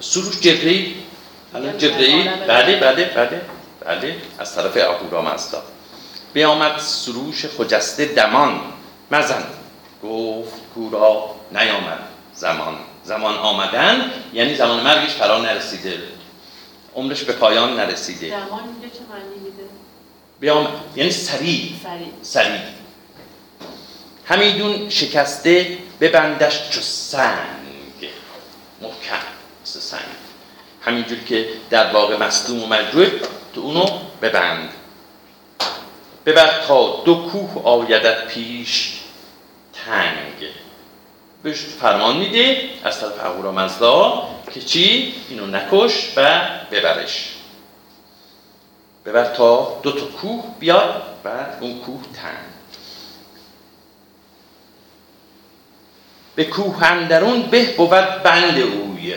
سروش جبری الان جبری بله بله بله بله از طرف اهورامزدا بیامد سروش خجسته دمان. مزن. گفت کورا نیامد زمان. زمان آمدن یعنی زمان مرگش فرا نرسیده. عمرش به پایان نرسیده. دمان اینجا چه معنی میده؟ بیامد. یعنی سریع. سریع. سریع. همیدون شکسته ببندش چو سنگ. محکم مثل سنگ. همینجور که در واقع مصدوم و مجروح تو اونو ببند. ببر تا دو کوه آیدت پیش تنگ. بهش فرمان میده از طرف اهورامزدا که چی؟ اینو نکش و ببرش. ببر تا دو تا کوه بیاد و اون کوه تنگ. به کوه اندرون به بود بند اوی.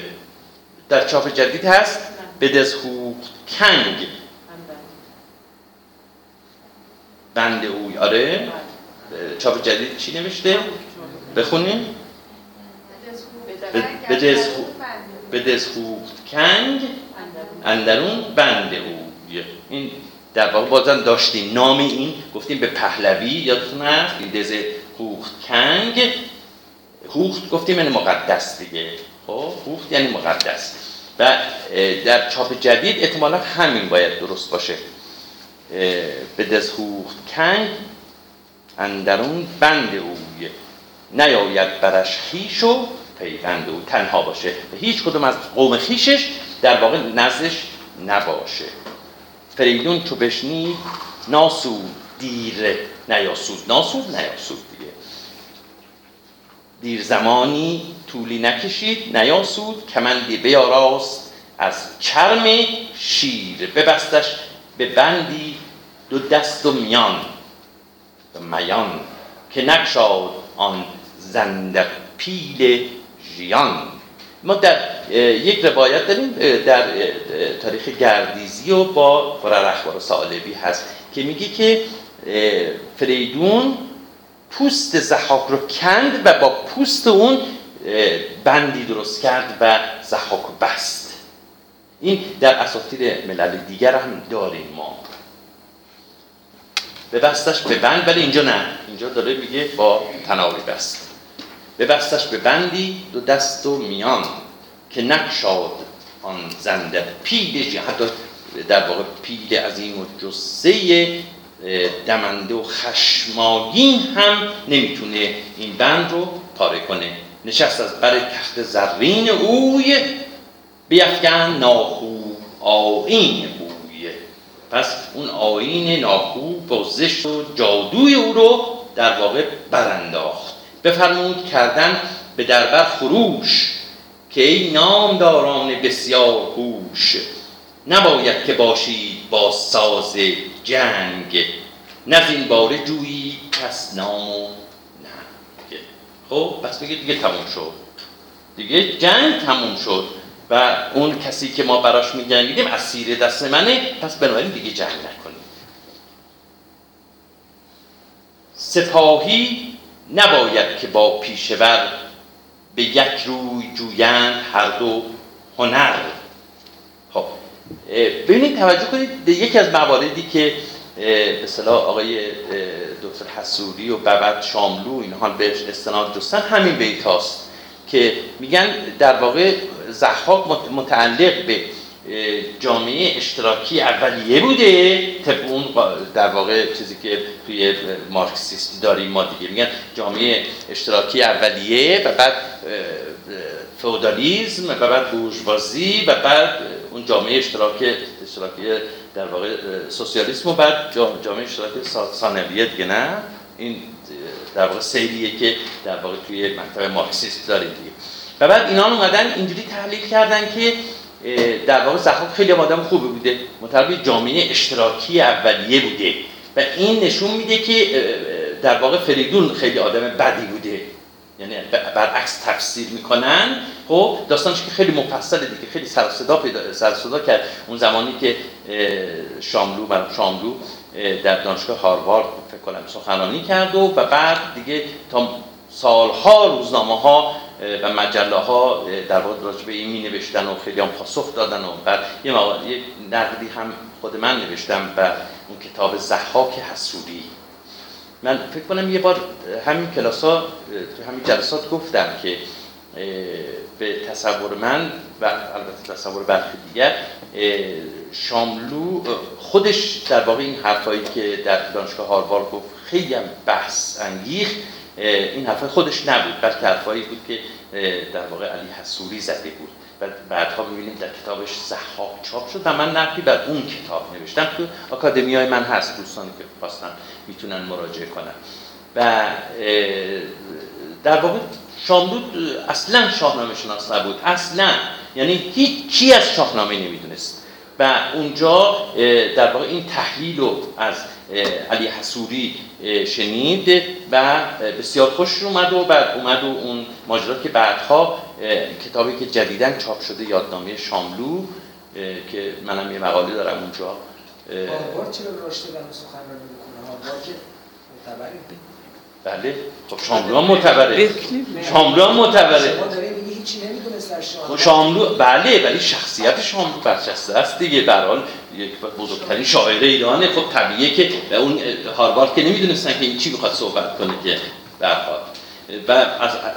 در چاپ جدید هست به دزهوک کنگ. بند اوی. آره. چاپ جدید چی نوشته؟ بخونیم. به دزهوک به دزهوک کنگ. اندرون بند اوی. این در واقع بازم داشتیم. نام این گفتیم به پهلوی. یادتون هست؟ این دز هوخت کنگ. هوخت گفتیم یعنی مقدس دیگه. خب هوخت یعنی مقدس. و در چاپ جدید احتمالا همین باید درست باشه. به دز هوخت کنگ اندرون بند اوی نیاید برش خیش و پیوند او تنها باشه. و هیچ کدوم از قوم خیشش در واقع نزدش نباشه. فریدون چو بشنید ناسود دیر نیاسود ناسود نیاسود دیگه. دیر زمانی طولی نکشید نیاسود کمندی بیاراست از چرم شیر ببستش به بندی دو دست و میان و میان که نکشاد آن زندق پیل ژیان. ما در یک روایت داریم در تاریخ گردیزی و با قرار اخبار سالبی هست که میگه که فریدون پوست زحاک رو کند و با پوست اون بندی درست کرد و زحاک بست. این در اساطیر ملل دیگر هم داریم ما. به بستش به بند ولی اینجا نه. اینجا داره میگه با تناوی بست. به بستش به بندی دو دست و میان که نکشاد آن زنده پیل حتی در واقع پیل عظیم و جسه دمنده و خشماگین هم نمی‌تونه این بند رو پاره کنه. نشست از بر تخت زرین اوی بیفکن ناخوب آین اوی پس اون آین ناخوب و زشت و جادوی او رو در واقع برانداخت. بفرمود کردن به دربر خروش که ای نامداران بسیار هوش. نباید که باشید با ساز جنگ. نه این باره جویی کس نام و ننگ خب پس بگید دیگه تموم شد. دیگه جنگ تموم شد و اون کسی که ما براش میجنگیدیم اسیر دست منه. پس بنابراین دیگه جنگ نکنیم. سپاهی نباید که با پیشور به یک روی جویند هر دو هنر. ببینید توجه کنید یکی از مواردی که به اصطلاح آقای دکتر حسوری و ببد شاملو اینها بهش استناد دوستن همین بیت هاست که میگن در واقع زحاک متعلق به جامعه اشتراکی اولیه بوده. طبق اون در واقع چیزی که توی مارکسیست داریم ما دیگه میگن جامعه اشتراکی اولیه و بعد فودالیزم و بعد بورژوازی و بعد اون جامعه اشتراکی اشتراکی در واقع سوسیالیسم و بعد جامعه اشتراکی ثانویه دیگه نه؟ این در واقع سیریه که در واقع توی منطقه مارکسیست داریم دیگه. و بعد اینا اومدن اینجوری تحلیل کردن که در واقع زخاک خیلی آدم خوبی بوده. مطابق جامعه اشتراکی اولیه بوده. و این نشون میده که در واقع فریدون خیلی آدم بدی بوده. یعنی برعکس تفسیر می‌کنن. خب داستانش که خیلی مفصله دیگه. خیلی سر صدا پیدا سر کرد. اون زمانی که شاملو مرحوم شاملو در دانشگاه هاروارد فکر کنم سخنرانی کرد و, و بعد دیگه تا سالها روزنامه ها و مجله ها در واقع راجع به این می نوشتن و خیلی هم پاسخ دادن و بعد یه, یه نقدی هم خود من نوشتم و اون کتاب زحاک حسودی. من فکر کنم یه بار همین کلاس ها تو همین جلسات گفتم که به تصور من و البته تصور برخی دیگر شاملو خودش در واقع این حرفایی که در دانشگاه هاروارد گفت خیلی هم بحث انگیخ این حرفای خودش نبود بلکه حرفایی بود که در واقع علی حسوری زده بود. و بعدها می‌بینیم در کتابش زحاق چاپ شد و من نقلی بر اون کتاب نوشتم تو آکادمی های من هست دوستانی که خواستن می‌تونن مراجعه کنن. و در واقع شاملو اصلا شاهنامه شناس نبود اصلا. یعنی هیچ چی از شاهنامه نمی‌دونست. و اونجا در واقع این تحلیل رو از علی حسوری شنید و بسیار خوش اومد و بعد اومد و اون ماجرا که بعدها کتابی که جدیدن چاپ شده یادنامه شاملو که منم یه مقاله دارم اونجا بله خب شاملو هم معتبره. شاملو هم معتبره. خب شاملو بله ولی شخصیت شاملو برچسته است دیگه. در حال یک بزرگترین شاعر ایرانه. خب طبیعیه که اون هاروارد که نمی‌دونستن که این چی بخواد صحبت کنه که در حال. و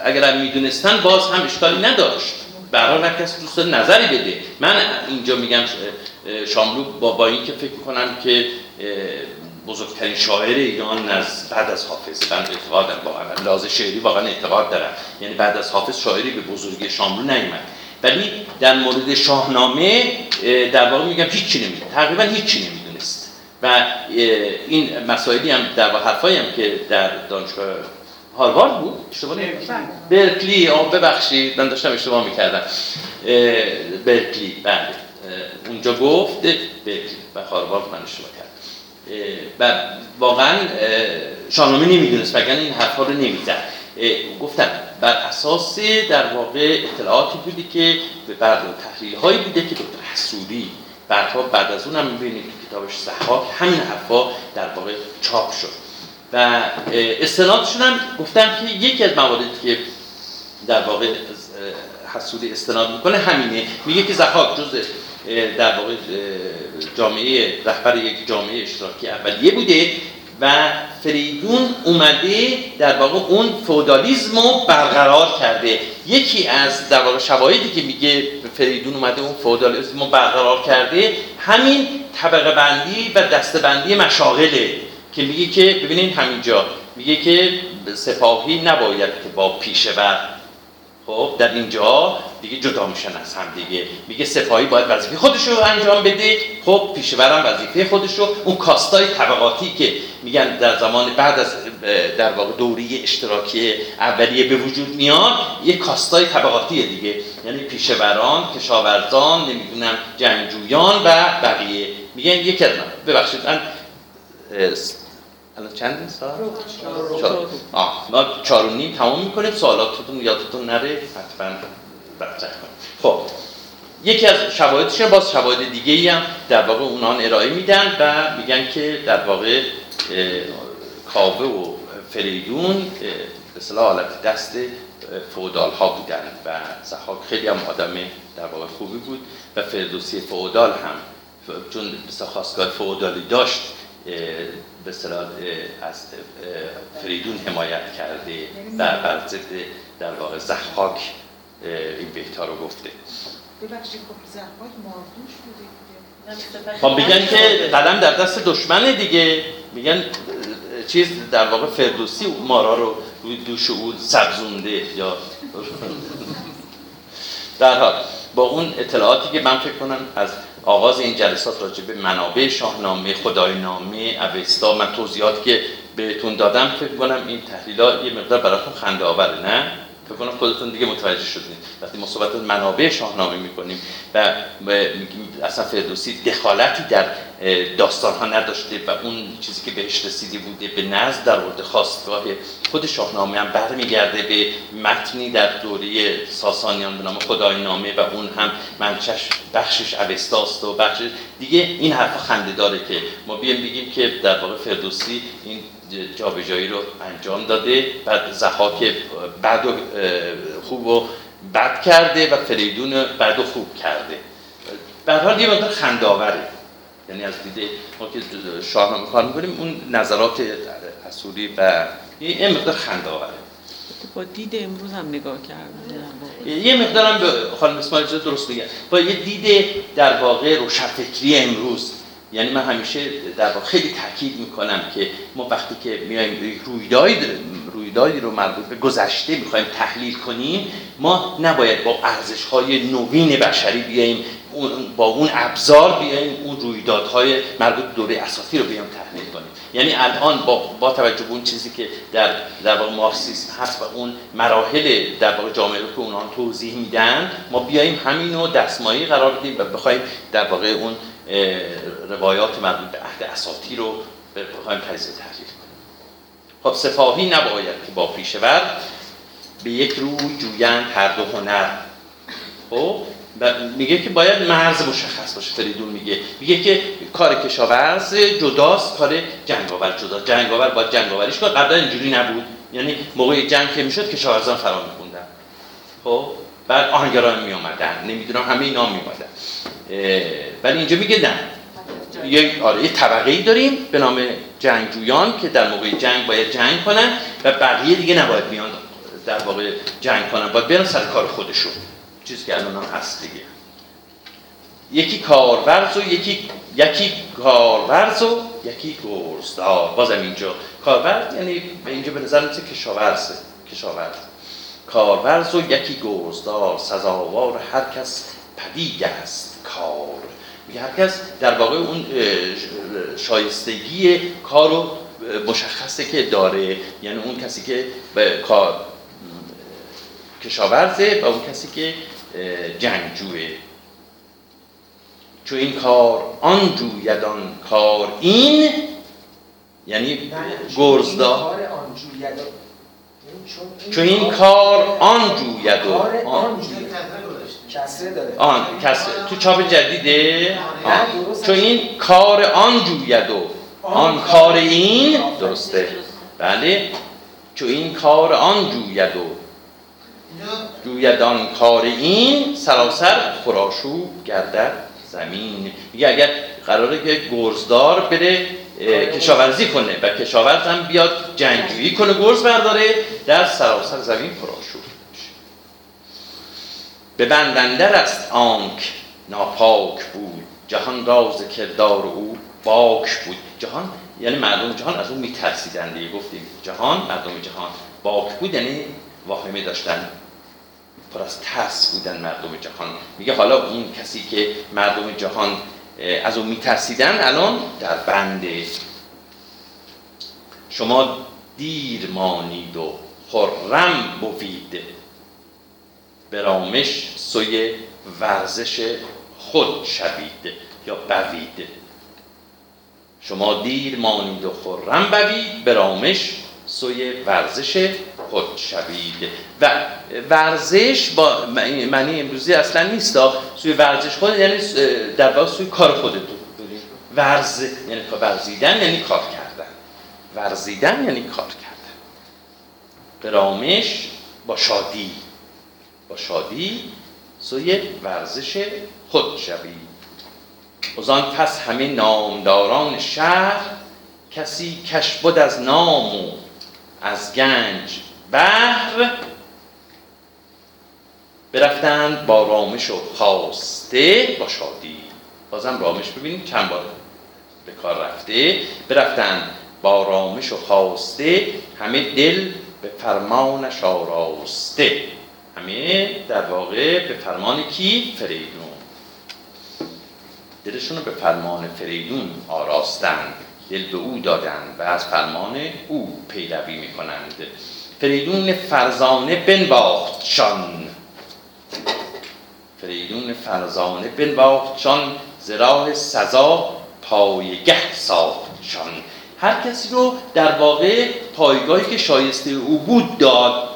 اگر هم می‌دونستن باز هم اشکالی نداشت. برای کسی دوست نظری بده. من اینجا میگم شاملو با, با این که فکر کنم که بزرگترین شاعر ایران از بعد از حافظ. من اعتقادم واقعا لازم شعری واقعا اعتقاد دارم. یعنی بعد از حافظ شاعری به بزرگی شاملو نیومد. ولی در مورد شاهنامه در واقع میگم هیچی نمی‌دونه تقریبا هیچی نمی‌دونست. و این مسائلی هم در واقع حرفایی هم که در دانشگاه هاروارد بود. اشتباه برکلی. آه ببخشید. من داشتم اشتباه می‌کردم. برکلی. بله. اونجا گفت برکلی. و هاروارد من اشتباه کردم. و واقعا شاهنامه نمی‌دونست وگرنه این حرفا رو نمی‌زد. گفتم بر اساس در واقع اطلاعاتی بودی که بر تحلیل هایی بوده که دکتر حسودی بعدها بعد از اونم می‌بینید که کتابش زحاک همین حرفا در واقع چاپ شد. و استنادشون هم گفتم که یکی از مواردی که در واقع حسودی استناد می‌کنه همینه. میگه که زحاک جز در واقع جامعه رهبر یک جامعه اشتراکی اولیه بوده و فریدون اومده در واقع اون فودالیزم رو برقرار کرده. یکی از در واقع شواهدی که میگه فریدون اومده اون فودالیزم رو برقرار کرده همین طبقه بندی و دسته بندی مشاغله که میگه که ببینید همینجا میگه که سپاهی نباید که با پیشور خب در اینجا دیگه جدا میشن از هم دیگه. میگه سپاهی باید وظیفه خودش رو انجام بده. خب پیشورم وظیفه خودش رو اون کاستای طبقاتی که میگن در زمان بعد از در واقع دوری اشتراکی اولیه به وجود میاد یه کاستای طبقاتی دیگه. یعنی پیشوران کشاورزان نمی‌دونم جنگجویان و بقیه. میگن یک از ببخشید من الان چند سال؟ چهار. آه ما چهار و نیم تمام می‌کنیم سوالاتتون یادتون نره. حتما برطرح کنیم. خب یکی از شواهدش باز شواهد دیگه ای هم در واقع اونان ارائه میدن و میگن که در واقع کاوه و فریدون به صلاح حالت دست فودال ها بودن و زحاک خیلی هم آدم در واقع خوبی بود و فردوسی فودال هم چون به خواستگاه فودالی داشت به از فریدون حمایت کرده در بر در واقع زحاک این بهتا رو گفته. ببخشید خب زحاک ماردوش بوده خب میگن که قلم در دست دشمنه دیگه. میگن چیز در واقع فردوسی مارا رو روی دوش او سبزونده یا در حال. با اون اطلاعاتی که من فکر کنم از آغاز این جلسات راجع به منابع شاهنامه خداینامه اوستا من توضیحات که بهتون دادم فکر کنم این تحلیلات یه مقدار براتون خنده آوره نه؟ فکر کنم خودتون دیگه متوجه شدید وقتی ما صحبت منابع شاهنامه می‌کنیم و اصلا فردوسی دخالتی در داستان ها نداشته و اون چیزی که بهش رسیده بوده به نزد در ورد خواستگاه خود شاهنامه هم برمیگرده به متنی در دوره ساسانیان به نام خدای نامه و اون هم منچش بخشش اوستاست و بخشش. دیگه این حرفا خنده داره که ما بیایم بگیم که در واقع فردوسی این جابجایی رو انجام داده بعد زحاک بد و خوب و بد کرده و فریدون بد و خوب کرده. به حال یه مقدار خنداوره. یعنی از دیده ما که شاهنامه کار می‌کنیم اون نظرات اصولی و یه مقدار خنداوره. با دید امروز هم نگاه کردن یه مقدارم به خانم اسماعیل درست میگه. با یه دید در واقع روشنفکری امروز. یعنی من همیشه در واقع خیلی تاکید می‌کنم که ما وقتی که میایم رویدادی رویدادی رو مربوط به گذشته می‌خوایم تحلیل کنیم ما نباید با ارزش های نوین بشری بیایم با اون ابزار بیایم اون رویدادهای مربوط دوره اساسی رو بیایم تحلیل کنیم. یعنی الان با, با توجه به اون چیزی که در در واقع مارکسیسم هست و اون مراحل در واقع جامعه رو که اونها توضیح میدن ما بیایم همین رو دستمایه قرار بدیم و بخوایم در واقع اون روایات مربوط به عهد اساطی رو بخوایم تجزیه تحلیل کنیم. خب سپاهی نباید که با پیشور به یک روی جویند هر دو هنر. خب میگه که باید مرز مشخص باشه. فریدون میگه. میگه که کار کشاورز جداست کار جنگاور جدا. جنگاور باید جنگاوریش کنه قبلا اینجوری نبود. یعنی موقع جنگ که می‌شد کشاورزان فرا میخوندن خب بعد آهنگران می آمدن نمی‌دونم همه اینا می اومدن ولی اینجا میگه نه. یه آره یه طبقه ای داریم به نام جنگجویان که در موقع جنگ باید جنگ کنن و بقیه دیگه نباید بیان در واقع جنگ کنن. باید بیان سر کار خودشون. چیزی که الان هم هست دیگه. یکی کارورز و یکی یکی کارورز و یکی گرزدار بازم اینجا. کارورز یعنی به اینجا به نظر میسه کشاورزه. کشاورز. کارورز و یکی گرزدار سزاوار هر کس پدید است کار. میگه هر کس در واقع اون شایستگی کار رو مشخصه که داره. یعنی اون کسی که به کار کشاورزه و اون کسی که جنگجوه. چو این کار آن جوید آن کار. این یعنی گرزدار چون این کار آن جوید آن کسره داره. آن کسره. تو چاپ جدیده؟ چون این کار آن جوید و آن کار این درسته. بله. چون این کار آن جوید و جوید آن کار این سراسر خراشوب گردد زمین. میگه اگر قراره که گرزدار بره کشاورزی کنه و کشاورز هم بیاد جنگجویی کنه گرز برداره در سراسر زمین پراشور به بندندر است آنک ناپاک بود. جهان راز کردار او باک بود. جهان یعنی مردم جهان از اون میترسیدن دیگه. گفتیم جهان مردم جهان باک بود یعنی واهمه داشتن. پر از ترس بودن مردم جهان. میگه حالا اون کسی که مردم جهان از اون میترسیدن الان در بنده شما دیر مانید و خرم بوید برامش سوی ورزش خود شوید یا بوید. شما دیر مانید و خرم بوید برامش سوی ورزش خود شوید. و ورزش با معنی امروزی اصلا نیست سوی ورزش خود یعنی در واقع سوی کار خودتون. ورز یعنی ورزیدن یعنی کار کردن. ورزیدن یعنی کار کردن. برامش با شادی. با شادی سوی ورزش خود شوید از آن پس همه نامداران شهر کسی کش بود از نام و از گنج بهر برفتند با رامش و خواسته با شادی. بازم رامش ببینید چند بار به کار رفته. برفتند با رامش و خواسته همه دل به فرمانش آراسته. همه در واقع به فرمان کی؟ فریدون. دلشون رو به فرمان فریدون آراستند دل به او دادند و از فرمان او پیروی می‌کنند. فریدون فرزانه بنواختشان فریدون فرزانه بنواختشان زراح سزا پایگه ساختشان هر کسی رو در واقع پایگاهی که شایسته او بود داد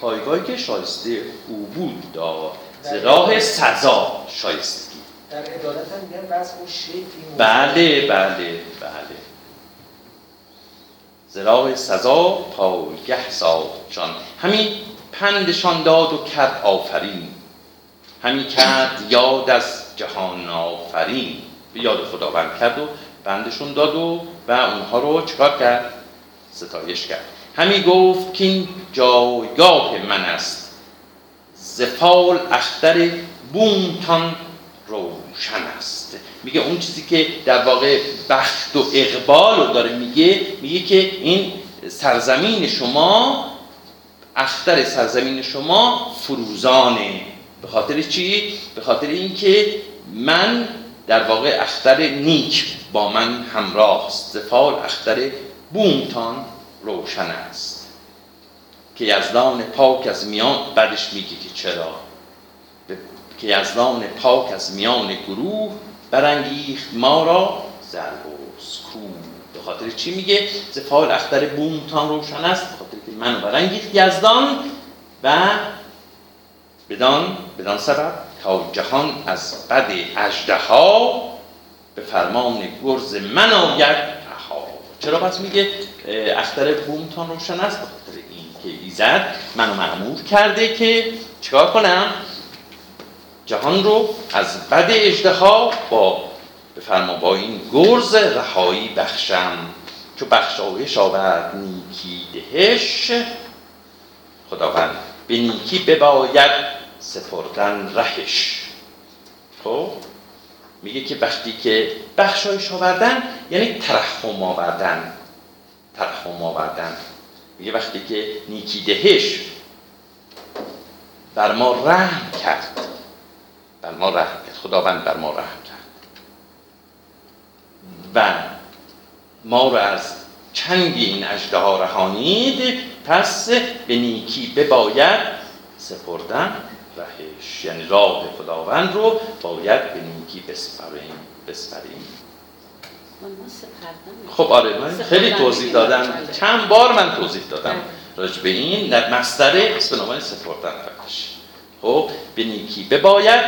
پایگاهی که شایسته او بود داد زراح سزا شایستگی. در عدالت هم میگن بس اون شکلی بله بله بله. زراع سزا پایگه ساختشان همین پندشان داد و کرد آفرین. همی کرد یاد از جهان آفرین. به یاد خداوند کرد و بندشون داد و و اونها رو چکار کرد؟ ستایش کرد. همی گفت که این جایگاه من است. زفال اختر بومتان روشن است. میگه اون چیزی که در واقع بخت و اقبال رو داره میگه میگه که این سرزمین شما اختر سرزمین شما فروزانه. به خاطر چی؟ به خاطر اینکه من در واقع اختر نیک با من همراه است. زفال اختر بومتان روشن است. که یزدان پاک از میان بعدش میگه که چرا که یزدان پاک از میان گروه برانگیخت ما را زربوز. کو؟ به خاطر چی میگه؟ زفال اختر بومتان روشن است. به خاطر که منو برانگیخت یزدان و بدان بدان سبب تا جهان از بد اژدها به فرمان گرز من آید. چرا پس میگه اختر بومتان روشن است؟ به خاطر این که ایزد منو معمور کرده که چیکار کنم؟ جهان رو از بد اژدها با به فرما با این گرز رهایی بخشم. چو بخشایش آورد نیکی دهش خداوند به نیکی بباید سپردن رهش. خب؟ میگه که وقتی که بخشایش آوردن یعنی ترحم آوردن ترحم آوردن. میگه وقتی که نیکی دهش بر ما رحم کرد بر ما رحم کرد. خداوند بر ما رحم کرد. و ما رو از چنگ این اجده ها رهانید پس به نیکی بباید سپردن. رهش یعنی راه خداوند رو باید به نیکی بسپریم بسپریم. خب آره من خیلی توضیح دادم. چند بار من توضیح دادم راجع به این در مصدر اسم نامه سپردن رهش خب به نیکی بباید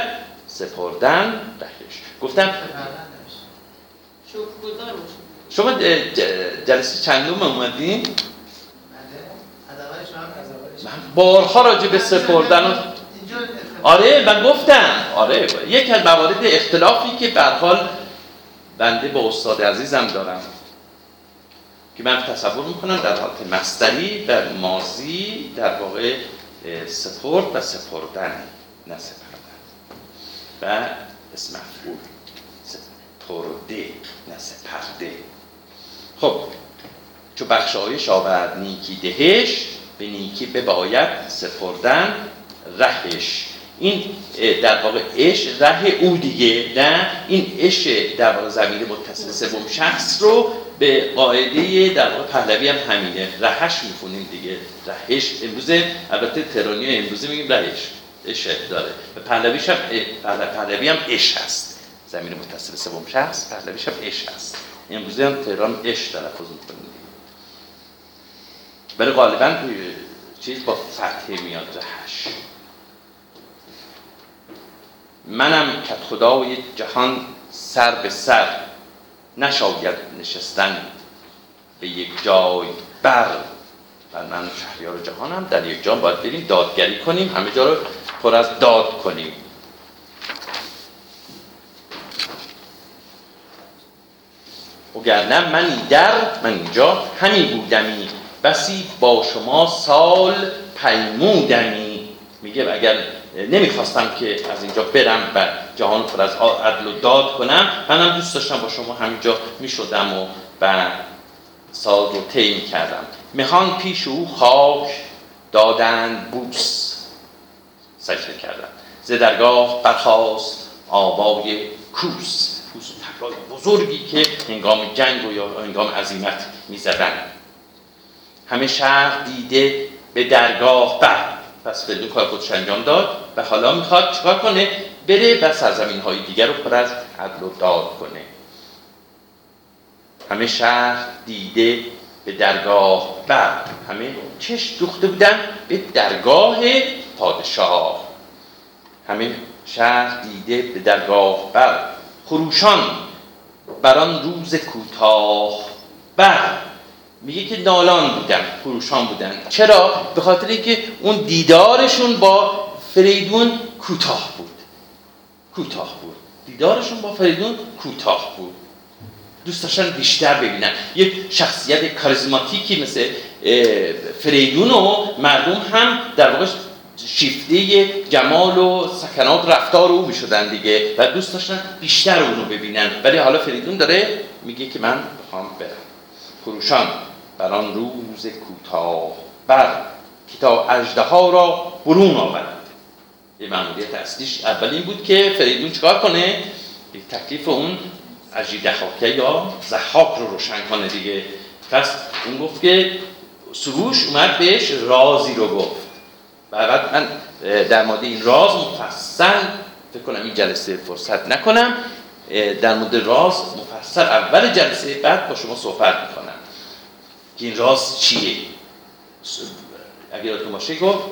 سپردن رهش گفتم شما جلسه چندم اومدین؟ من بارها راجع به سپردن و آره من گفتم. آره یک از موارد اختلافی که به حال بنده با استاد عزیزم دارم که من تصور می‌کنم در حالت مستری در مازی در واقع سپرد و سپردن نه سپردن. و اسم مفعول سپرده نه سپرده. خب چو بخشایش آورد نیکی دهش به نیکی بباید سپردن رهش. این در واقع اش ره او دیگه نه این اش در واقع زمین متصل سوم شخص رو به قاعده در واقع پهلوی هم همینه. رهش می‌خونیم دیگه. رهش امروزه البته ترانی امروزه میگیم رهش. اش داره. پهلویش هم پهلوی هم اش هست. زمین متصل سوم شخص پهلویش هم اش هست. امروزه هم تهران اش تلفظ می‌کنیم ولی غالبا چیز با فتحه میاد رهش. منم که خدای جهان سر به سر نشاید نشستن به یک جای بر. و من شهریار جهانم در یک جا باید بریم دادگری کنیم همه جا رو پر از داد کنیم. وگرنه من در من اینجا همین بودمی. بسی با شما سال پیمودمی. میگه اگر نمی‌خواستم که از اینجا برم و جهان پر از عدل و داد کنم. منم دوست داشتم با شما همینجا می‌شدم و و سال رو طی می‌کردم. مهان پیش او خاک دادند بوس سجده کردم ز درگاه برخواست آوای کوس. کوس و تکرای بزرگی که هنگام جنگ و یا هنگام عظیمت می‌زدن. همه شهر دیده به درگاه بر. پس فریدون کار خودش انجام داد و حالا می‌خواد چیکار کنه؟ بره و سرزمین های دیگر رو پر از عدل و داد کنه. همه شهر دیده به درگاه بر همه چش دوخته بودن به درگاه پادشاه. همه شهر دیده به درگاه بر خروشان بر آن روز کوتاه بر میگه که نالان بودن خروشان بودن. چرا؟ به خاطر اینکه اون دیدارشون با فریدون کوتاه بود. کوتاه بود. دیدارشون با فریدون کوتاه بود. دوست داشتن بیشتر ببینن. یک شخصیت کاریزماتیکی مثل فریدون و مردم هم در واقع شیفته جمال و سکنات رفتار او می‌شدن دیگه و دوست داشتن بیشتر اونو ببینن. ولی حالا فریدون داره میگه که من بخوام برم. خروشان بر آن روز کوتاه بر که تا اژدها را برون آورد. یه مأموریت اصلیش اول این بود که فریدون چیکار کنه؟ یک تکلیف اون اژدهاکه یا زحاک رو روشن کنه دیگه. پس اون گفت که سروش اومد بهش رازی رو گفت. و بعد من در مورد این راز مفصل فکر کنم این جلسه فرصت نکنم در مورد راز مفصل اول جلسه بعد با شما صحبت می‌کنم. که این راز چیه؟ اگر یادتون باشه گفت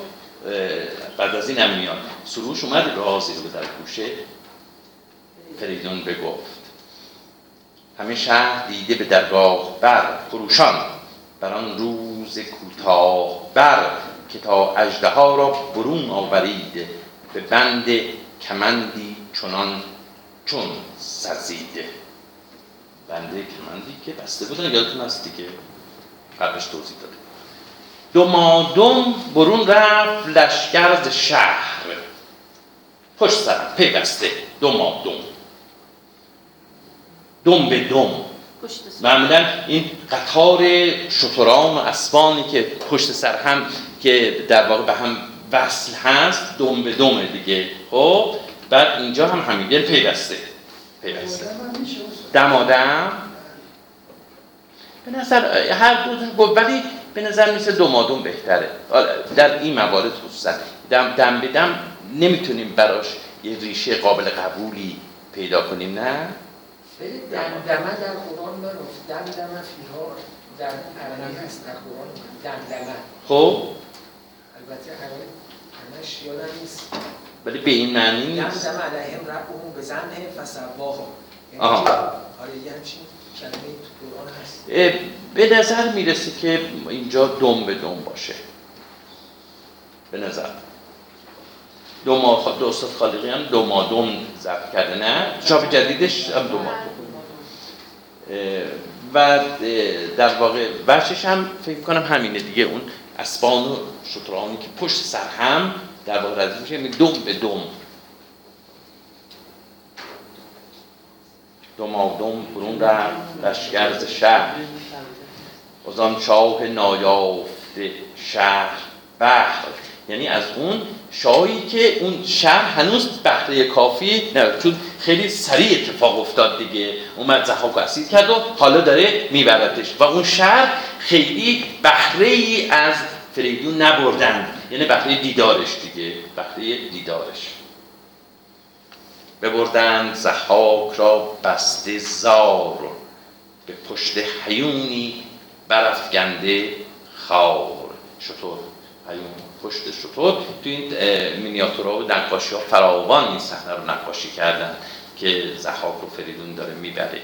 بعد از این هم میاد. سروش اومد رازی رو در گوشه فریدون بگفت. همه شهر دیده به درگاه بر خروشان بر آن روز کوتاه بر که تا اژدها را برون آورید به بند کمندی چنان چون سزیده بند کمندی که بسته بودن یادتون هست دیگه. قبلش توضیح داده دمادم برون رفت لشکر ز شهر. پشت سرم پیوسته دمادم دم به دم. پشت سر. معمولا این قطار شتران و اسبانی که پشت سر هم که در واقع به هم وصل هست دم به دمه دیگه. خب بعد اینجا هم همین پیوسته. پیوسته. دمادم به نظر هر دو گفت ولی به نظر میسه دمادم بهتره. حالا در این موارد خصوصا دم دم به دم نمی‌تونیم براش یه ریشه قابل قبولی پیدا کنیم نه؟ ولی دمدمه در قرآن نرفت دمدمه فیها در عربی هست در قرآن. دمدمه خب؟ البته همش یادم نیست. ولی به این معنی نیست. دمدمه علیهم ربهم به زنه فسواهم یعنی آها. آره یه همچین به نظر می‌رسه که اینجا دم به دم باشه. به نظر. دوما دو استاد خالقی هم دومادم ضبط کرده نه؟ چاپ جدیدش هم دومادم. اه، و در واقع وجهش هم فکر کنم همینه دیگه. اون اسبان و شترانی که پشت سر هم در واقع ردیف میشه یعنی دم به دم. دمادم برون رفت لشکر ز شهر. از آن شاه نایافته شهر بحر. یعنی از اون شاهی که اون شهر هنوز بهره کافی نه چون خیلی سریع اتفاق افتاد دیگه. اومد زحاک رو اسیر کرد و حالا داره میبردش. و اون شهر خیلی بهره از فریدون نبردن. یعنی بهره دیدارش دیگه. بهره دیدارش. ببردند زحاک را بسته زار به پشت حیونی برافگنده خار. شطور حیون پشت شطور. تو این مینیاتورها و نقاشی ها فراوان این صحنه رو نقاشی کردن که زحاک و فریدون داره می‌بره.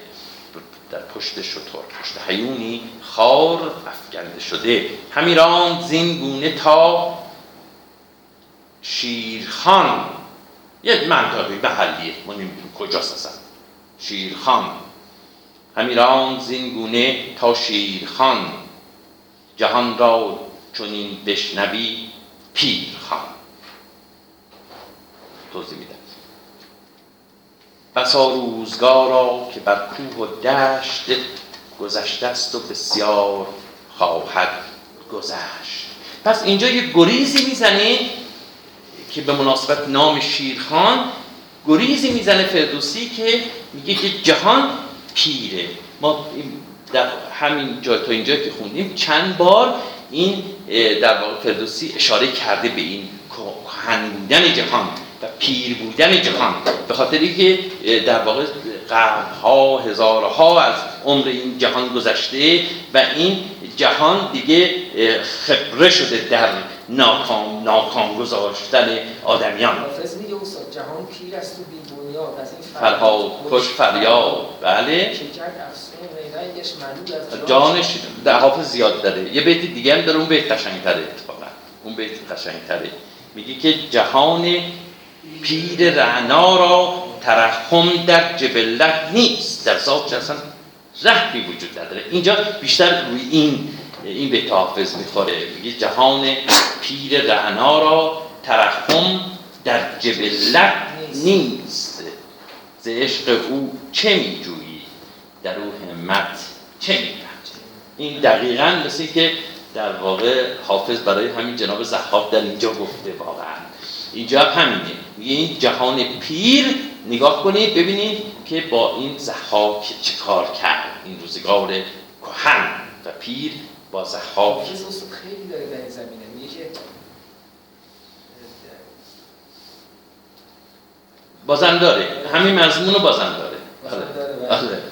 در پشت شطور پشت حیونی خار افکنده شده. همیران زین گونه تا شیرخان یه منطقه محلیه ما نمی‌دونیم کجاست اصلا. شیرخان. همیران زین گونه تا شیرخان. جهان را چنین بشنوی پیرخان. توضیح میدم. بسا روزگارا که بر کوه و دشت گذشته است و بسیار خواهد گذشت. پس اینجا یه گریزی می‌زنه که به مناسبت نام شیرخان گریزی می‌زنه فردوسی که میگه که جهان پیره. ما در همین جای تا اینجا که خوندیم چند بار این در واقع فردوسی اشاره کرده به این بودن جهان و پیر بودن جهان. به خاطر اینکه اه، در واقع قرنها هزارها از عمر این جهان گذشته و این جهان دیگه خبره شده در ناکام ناکام گذاشتن آدمیان. حافظ میگه جهان پیر است و بی بنیاد از این فرهاد کش فریاد. بله. جانش در حافظ زیاد داره. یه بیت دیگه هم داره اون بیت قشنگتره اتفاقا. اون بیت قشنگتره. میگه که جهان پیر رعنا را ترحم در جبلت نیست. در ذاتش اصلا رحمی وجود نداره. اینجا بیشتر روی این این بیت حافظ می‌خوره. میگه جهان پیر رعنا را ترحم در جبلت نیست. ز عشق او چه میجویی؟ در او همت چه میبندی این دقیقا مثل که در واقع حافظ برای همین جناب زخاف در اینجا گفته واقعا. اینجا هم همینه. میگه این جهان پیر نگاه کنید ببینید که با این زخاک چه کار کرد. این روزگار کهن و پیر با اصول خیلی داره در این زمینه. میگه که بازم داره. همین مضمون رو بازم داره. بازم آره. داره، بله. آره.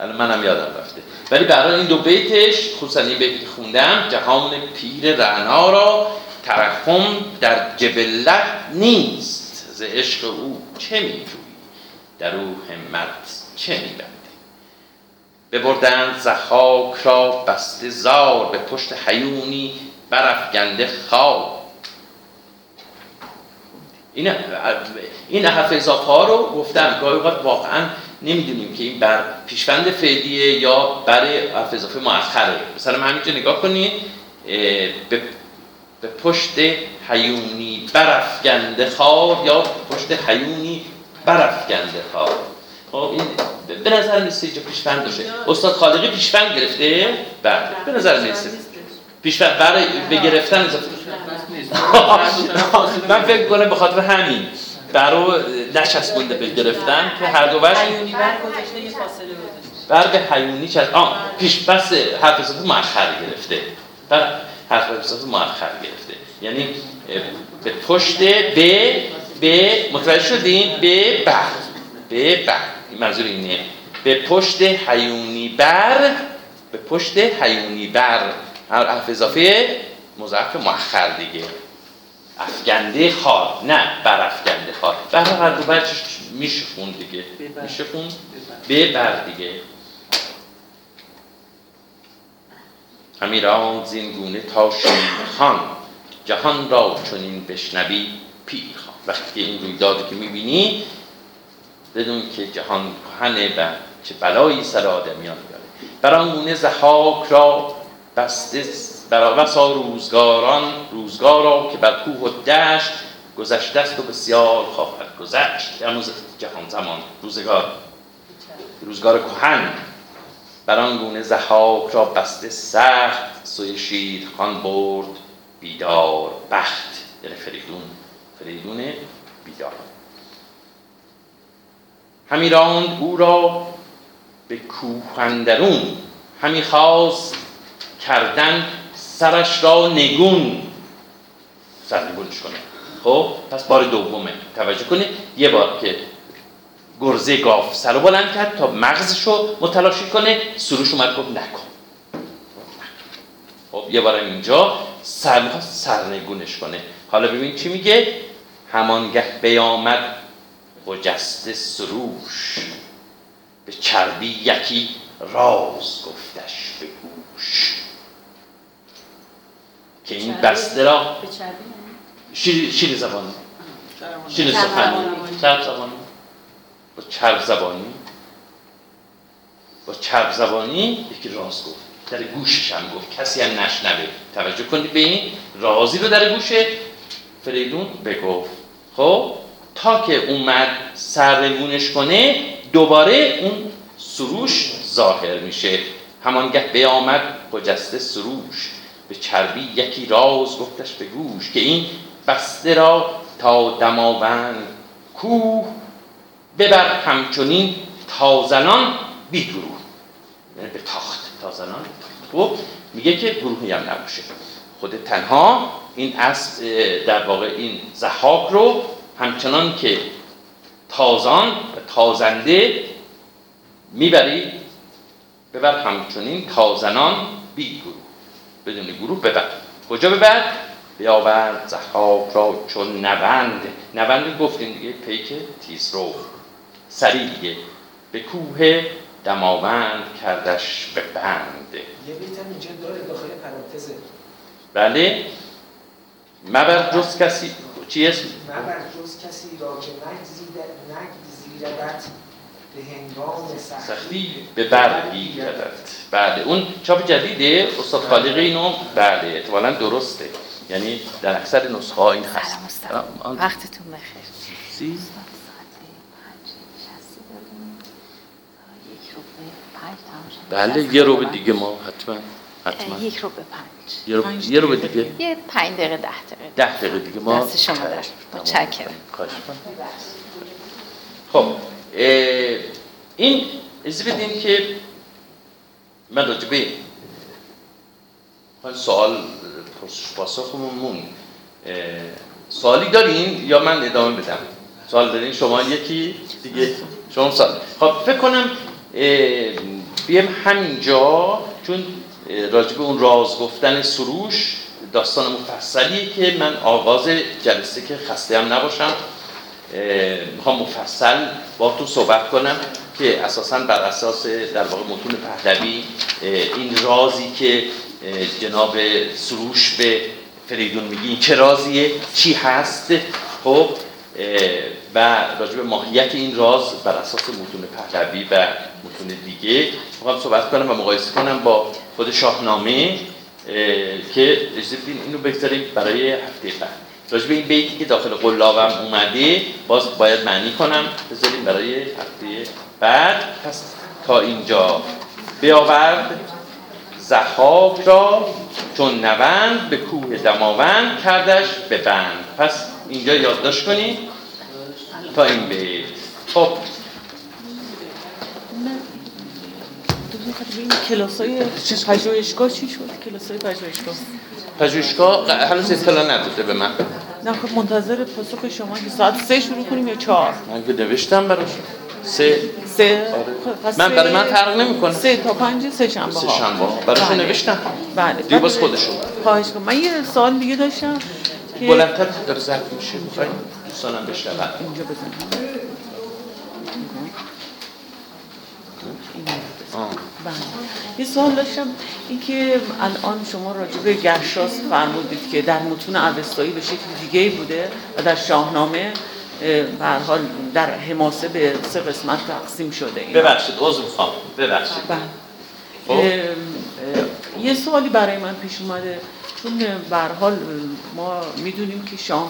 الان منم یادم رفته. ولی برای این دو بیتش خصوصا این بیت خوندم جهان پیر رعنا را ترحم در جبلت نیست. ز عشق او چه میجویی؟ در او همت چه میبندی؟ ببردند زخاک را بسته زار به پشت حیونی برافگنده خواب این این اضافه ها رو گفتم. گاهی اوقات واقعا نمی‌دونیم که این بر پیشوند فعلیه یا برای حرف اضافه مؤخره. مثلا همینجا نگاه کنید به پشت حیونی برافگنده خار یا پشت حیونی برافگنده خار خب این به نظر میسه اینجا پیشوند باشه. استاد خالقی پیشوند گرفته؟ بله. به نظر میسه پیشوند برای به گرفتن اضافه من فکر کنم به خاطر همین برو نچسبونده به گرفتن که هر دو حیونی بر گذاشته یه فاصله بر به حیونی چه آه پیش بس حرف اضافه مؤخر گرفته. بر حرف اضافه مؤخر گرفته. یعنی به پشت به به متوجه شدیم به بر. به بر. این منظور اینه. به پشت حیونی بر به پشت حیونی بر. حرف اضافه مضاعف مؤخر دیگه. افگنده خار. نه بر افگنده خار. بر هر دو بچش میشه خون دیگه. میشه خون به بر دیگه. امیران زین گونه تا خان جهان را چنین بشنوی پیر خان وقتی این رویدادی که می‌بینی بدون که جهان کهنه و چه بلایی سر آدمیان بیاره بر آن گونه زحاک را بسته بر بسا روزگاران روزگارا که بر کوه و دشت گذشته است و بسیار خواهد گذشت. یعنی جهان زمان روزگار. روزگار کهن. بر آن گونه زحاک را بسته سخت سوی شیر خان برد بیدار بخت. یعنی فریدون. فریدون بیدار. همی راند او را به کوهندرون همی خواست کردن سرش را نگون. سرنگونش کنه. خب پس بار دومه. توجه کنید. یه بار که گرزه گاف سر بلند کرد تا مغزش رو متلاشی کنه. سروش اومد گفت نکن. خب یه بار اینجا سر سرنگونش کنه. حالا ببین چی میگه؟ همانگه بیامد خجسته سروش. به چربی یکی راز گفتش به گوش. که این بسته را به چربی یعنی؟ شیر, شیر زبانی شیر سخنی. زبانی. چرب زبانی با چرب زبانی. با چرب زبانی یکی راز گفت. در گوشش هم گفت. کسی هم نشنوه. توجه کنید به این رازی رو در گوش فریدون بگفت. خب تا که اومد سرنگونش کنه دوباره اون سروش ظاهر میشه. همانگه بیامد خجسته سروش. به چربی یکی راز گفتش به گوش که این بسته را تا دماوند کوه ببر همچنین تازنان بی گروه. یعنی به تاخت تازنان. خب میگه که گروهی هم نباشه. خود تنها این اه، در واقع این زحاک رو همچنان که تازان و تازنده می‌بری ببر همچنین تازنان بی گروه. بدون گروه ببر. کجا ببر؟ بیاورد زحاک را چون نوند. نوند گفتیم دیگه پیک تیز رو. سری دیگه. به کوه دماوند کردش به بند. یه بیت هم اینجا داره داخل پرانتزه. بله. مبر جز کسی. چی اسم؟ مبر جز کسی را که نگزیردت به هنگام سختی. به برگی کردد بله. اون چاپ جدیده. استاد خالقی اینو بله. احتمالا درسته. یعنی در اکثر نسخه این هست. وقتتون بخیر چی؟ استاد ساعت پنج نشسته داریم تا یک رو به پنج تمام شد بله یه رو به دیگه ما حتما حتما. یک رو به پنج. یه رو, یه رو به دقیقه دیگه؟ یه پنج دقیقه ده دقیقه ده دقیقه دیگه. ما دست شما در. متشکرم. خب این اجازه بدین که من راجع به خواهی سوال پرسش پاسخمون مون. سوالی دارین یا من ادامه بدم؟ سوال دارین شما یکی دیگه شما سوال. خب فکر کنم اه، بیام همینجا چون به اون راز گفتن سروش داستان مفصلیه که من آغاز جلسه که خسته هم نباشم می‌خوام مفصل با تو صحبت کنم که اساسا بر اساس در واقع متون پهلوی این رازی که جناب سروش به فریدون میگی این چه رازیه؟ چی هست؟ خب و راجع به ماهیت این راز بر اساس متون پهلوی و متون دیگه می‌خوام صحبت کنم و مقایسه کنم با خود شاهنامه اه، که اجازه بدین اینو بگذاریم برای هفته بعد. راجع این بیتی که داخل قلابم اومده باز باید معنی کنم بذاریم برای هفته بعد. پس تا اینجا. بیاورد زحاک را چون نوند به کوه دماوند کردش به بند. پس اینجا یادداشت کنید. تا این بیت خب این کلاس های پژوهشگاه چی شد؟ کلاس های پژوهشگاه. پژوهشگاه هنوز اطلاع نداده به من. نه خب منتظر پاسخ شما که ساعت سه شروع کنیم یا چهار؟ من که نوشتم براش. سه. سه. آره. خب، من سه- برای من فرق نمی‌کنه. سه تا پنج سه شنبه سه ها شنبه ها. براشون بله. نوشتم. بله. دیگه باز خودشون. خواهش کنم من یه سوال دیگه داشتم که بلندتر داره ضبط میشه دوستانم بشنون اینجا بزنم. آه. بله. یه سوال داشتم. اینکه الان شما راجع به گرشاس فرمودید که در متون اوستایی به شکل دیگه بوده و در شاهنامه اه، به حال در حماسه به سه قسمت تقسیم شده این ببخشید عذر می‌خوام. ببخشید. بله. خب. یه سوالی برای من پیش اومده. چون حال ما می‌دونیم که شاه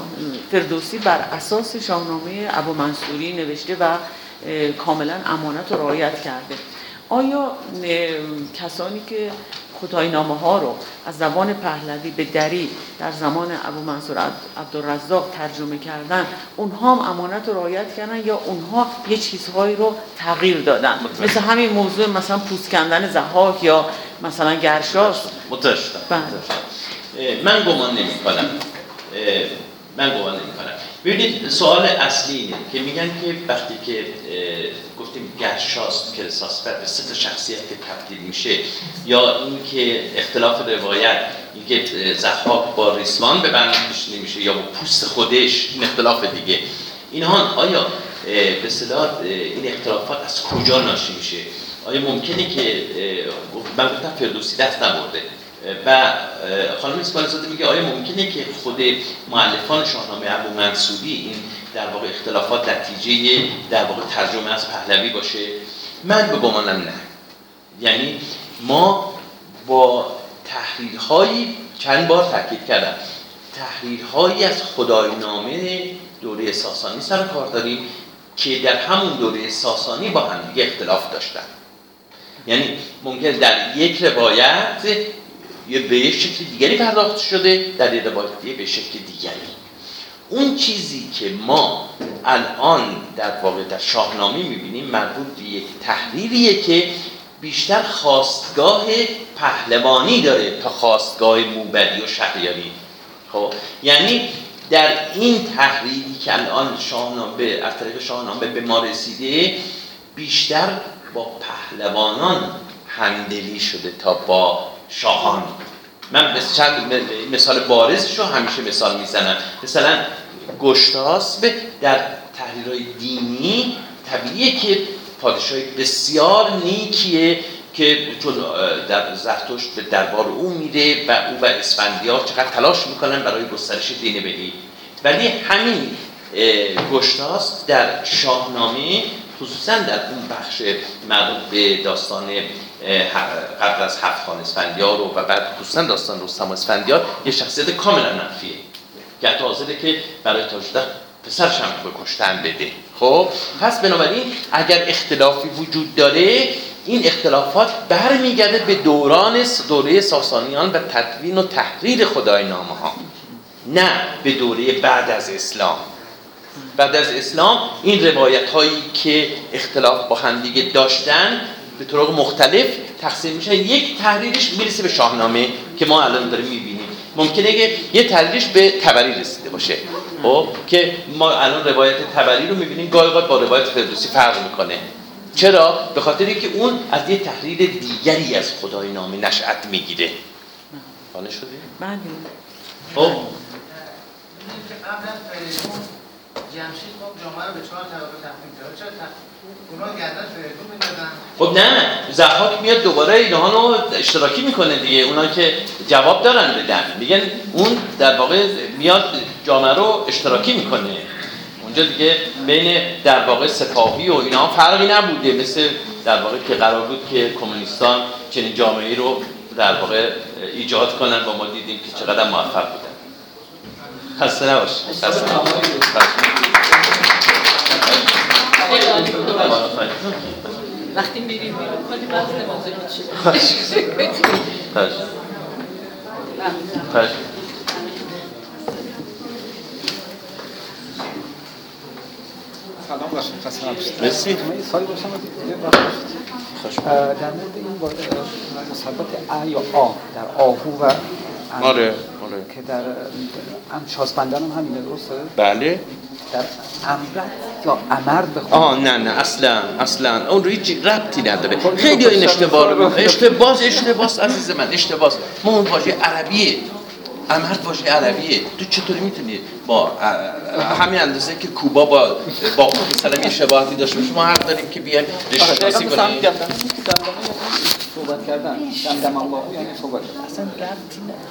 فردوسی بر اساس شاهنامه ابو منصوری نوشته و کاملا امانت رو رعایت کرده. آیا کسانی که خداینامه ها رو از زبان پهلوی به دری در زمان ابو منصور عبد- عبدالرزاق ترجمه کردن اونها هم امانت رو رعایت کردن یا اونها یه چیزهایی رو تغییر دادن؟ مثل همین موضوع مثلا پوست کندن زحاک یا مثلا گرشاس. متوجه شدم. بله. من گمان نمی کنم من گمان نمی کنم ببینید سوال اصلی اینه که میگن که وقتی که گفتیم گرشاست که اساس بر به سه شخصیت که تبدیل میشه یا اینکه اختلاف روایت اینکه زحاک با ریسمان به بند نمیشه یا با پوست خودش این اختلاف دیگه. اینها آیا به اه، این اختلافات از کجا ناشی میشه؟ آیا ممکنه که من گفتم فردوسی دست نبرده. و خانم اسماعیل زاده میگه آیا ممکنه که خود مؤلفان شاهنامه ابو منصوری این در واقع اختلافات نتیجه در واقع ترجمه از پهلوی باشه. من به گمانم نه یعنی ما با تحلیل هایی چند بار تاکید کردم. تحلیل هایی از خداینامه دوره ساسانی سر کار داریم که در همون دوره ساسانی با هم دیگه اختلاف داشتن. یعنی ممکن در یک روایت یه به شکل دیگری پرداخت شده در یک روایت به شکل دیگری. اون چیزی که ما الان در واقع در شاهنامه می‌بینیم مربوط به یک تحریریه که بیشتر خواستگاه پهلوانی داره تا خواستگاه موبدی و شهریاری. خب یعنی در این تحریری که الان شاهنامه از طریق شاهنامه به ما رسیده بیشتر با پهلوانان همدلی شده تا با شاهان. من چند مثال بارزش رو همیشه مثال می‌زنم. مثلا گشتاسب در تحریرهای دینی طبیعیه که پادشاه بسیار نیکیه که چون در زرتشت به دربار او میره و او و اسفندیار چقدر تلاش می‌کنن برای گسترش دین بهی ولی همین گشتاس در شاهنامه خصوصا در اون بخش مربوط به داستان قبل از هفت خان اسفندیار و بعد خصوصا داستان رستم و اسفندیار یه شخصیت کاملا منفیه. که حتی که برای تاج پسرش هم به کشتن بده. خب پس بنابراین اگر اختلافی وجود داره این اختلافات برمیگرده به دوران دوره ساسانیان و تدوین و تحریر خدای نامه ها نه به دوره بعد از اسلام. بعد از اسلام این روایت هایی که اختلاف با همدیگه داشتن به طرق مختلف تقسیم میشن یک تحریرش می‌رسه به شاهنامه که ما الان داریم می‌بینیم. ممکنه که یه تحریرش به تبری رسیده باشه. خب که ما الان روایت تبری رو می‌بینیم. گاهی اوقات با روایت فردوسی فرق می‌کنه. چرا؟ به خاطر اینکه اون از یه تحریر دیگری از خدای نامه نشأت می‌گیره. قانع شدی؟ بله. خب. خب خب نه زحاک میاد دوباره اینها رو اشتراکی می‌کنه دیگه. اونا که جواب دارن بدن میگن اون در واقع میاد جامعه رو اشتراکی می‌کنه. اونجا دیگه بین در واقع سپاهی و اینا فرقی نبوده. مثل در واقع که قرار بود که کمونیستان چنین جامعه رو در واقع ایجاد کنن و ما دیدیم که چقدر موفق بودن. خسته نباش. خسته. وقتی میریم بیرون کلی. سلام خسته نباشید. مرسی. در مورد این مثبت ا یا آ در آهو و آره آره. که در ام شاسپندن هم همینه درسته؟ بله. در امرت یا امرد بخونید آه نه نه اصلا اصلا. اون هیچ ربطی نداره. خیلی این اشتباه رو می‌کنن. اشتباه اشتباه عزیز من اشتباه ما اون واژه عربیه. امر واژه عربیه. تو چطوری می‌تونی با همین اندازه که کوبا با با مثلا یه شباهتی داشته باشه ما حق داریم که بیایم رشته آره، شناسی همین کنیم صحبت کردن. دمدم الله یعنی صحبت. کردن اصلا ربطی نداره.